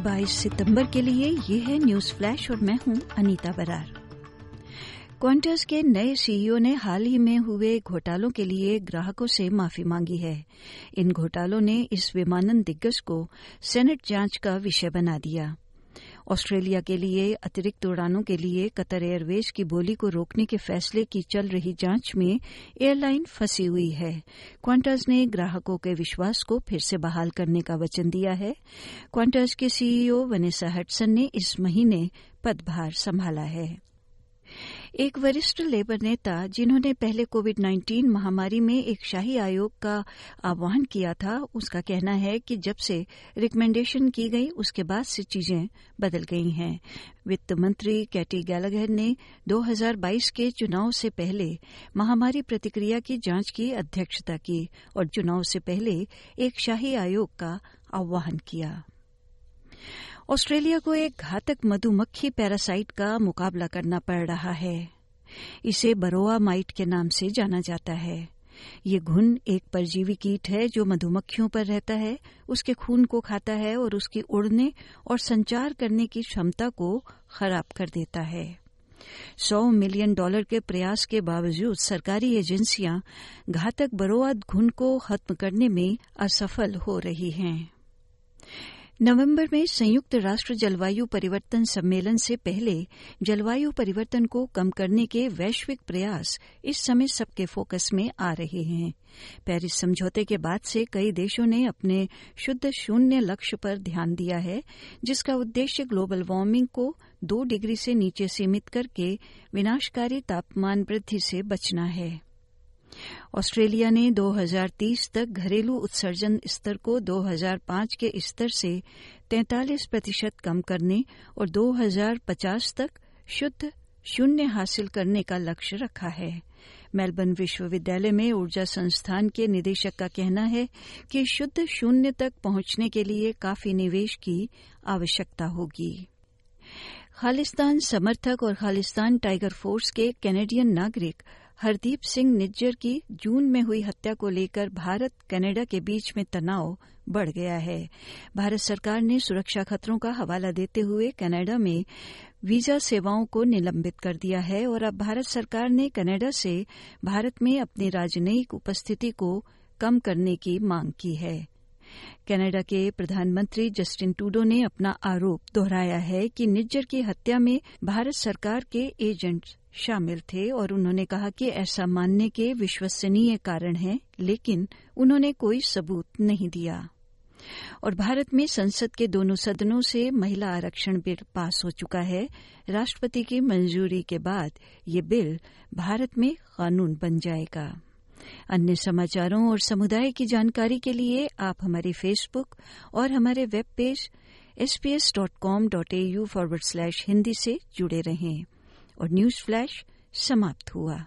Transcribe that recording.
22 सितंबर के लिए ये है न्यूज़ फ्लैश और मैं हूँ अनीता बरार। क्वांटस के नए सीईओ ने हाल ही में हुए घोटालों के लिए ग्राहकों से माफ़ी मांगी है। इन घोटालों ने इस विमानन दिग्गज को सेनेट जाँच का विषय बना दिया। ऑस्ट्रेलिया के लिए, अतिरिक्त उड़ानों के लिए कतर एयरवेज की बोली को रोकने के फैसले की चल रही जाँच में एयरलाइन फंसी हुई है। क्वांटस ने ग्राहकों के विश्वास को फिर से बहाल करने का वचन दिया है। क्वांटस के सीईओ वनेसा हटसन ने इस महीने पदभार संभाला है। एक वरिष्ठ लेबर नेता जिन्होंने पहले कोविड 19 महामारी में एक शाही आयोग का आह्वान किया था, उसका कहना है कि जब से रिकमेंडेशन की गई, उसके बाद से चीज़ें बदल गई हैं। वित्त मंत्री कैटी गैलाघर ने 2022 के चुनाव से पहले महामारी प्रतिक्रिया की जाँच की अध्यक्षता की और चुनाव से पहले एक शाही आयोग का आह्वान किया। ऑस्ट्रेलिया को एक घातक मधुमक्खी पैरासाइट का मुकाबला करना पड़ रहा है। इसे बरोआ माइट के नाम से जाना जाता है। ये घुन एक परजीवी कीट है जो मधुमक्खियों पर रहता है, उसके खून को खाता है और उसकी उड़ने और संचार करने की क्षमता को खराब कर देता है। सौ मिलियन डॉलर के प्रयास के बावजूद सरकारी एजेंसियाँ घातक बरोआ घुन को खत्म करने में असफल हो रही हैं। नवंबर में संयुक्त राष्ट्र जलवायु परिवर्तन सम्मेलन से पहले जलवायु परिवर्तन को कम करने के वैश्विक प्रयास इस समय सबके फोकस में आ रहे हैं। पेरिस समझौते के बाद से कई देशों ने अपने शुद्ध शून्य लक्ष्य पर ध्यान दिया है, जिसका उद्देश्य ग्लोबल वार्मिंग को दो डिग्री से नीचे सीमित करके विनाशकारी तापमान वृद्धि से बचना है। ऑस्ट्रेलिया ने 2030 तक घरेलू उत्सर्जन स्तर को 2005 के स्तर से 43 प्रतिशत कम करने और 2050 तक शुद्ध शून्य हासिल करने का लक्ष्य रखा है। मेलबर्न विश्वविद्यालय में ऊर्जा संस्थान के निदेशक का कहना है कि शुद्ध शून्य तक पहुँचने के लिए काफ़ी निवेश की आवश्यकता होगी। खालिस्तान समर्थक और खालिस्तान टाइगर फोर्स के कैनेडियन नागरिक हरदीप सिंह निज्जर की जून में हुई हत्या को लेकर भारत, कनाडा के बीच में तनाव बढ़ गया है। भारत सरकार ने सुरक्षा खतरों का हवाला देते हुए कनाडा में वीज़ा सेवाओं को निलंबित कर दिया है और अब भारत सरकार ने कनाडा से भारत में अपनी राजनयिक उपस्थिति को कम करने की मांग की है। कनाडा के प्रधानमंत्री जस्टिन टूडो ने अपना आरोप दोहराया है कि निज्जर की हत्या में भारत सरकार के एजेंट शामिल थे और उन्होंने कहा कि ऐसा मानने के विश्वसनीय कारण हैं, लेकिन उन्होंने कोई सबूत नहीं दिया। और भारत में संसद के दोनों सदनों से महिला आरक्षण बिल पास हो चुका है। राष्ट्रपति की मंजूरी के बाद ये बिल भारत में कानून बन जाएगा। अन्य समाचारों और समुदाय की जानकारी के लिए आप हमारे फेसबुक और हमारे web page S P S dot com dot A U forward slash Hindi से जुड़े रहें। और न्यूज़ फ्लैश समाप्त हुआ।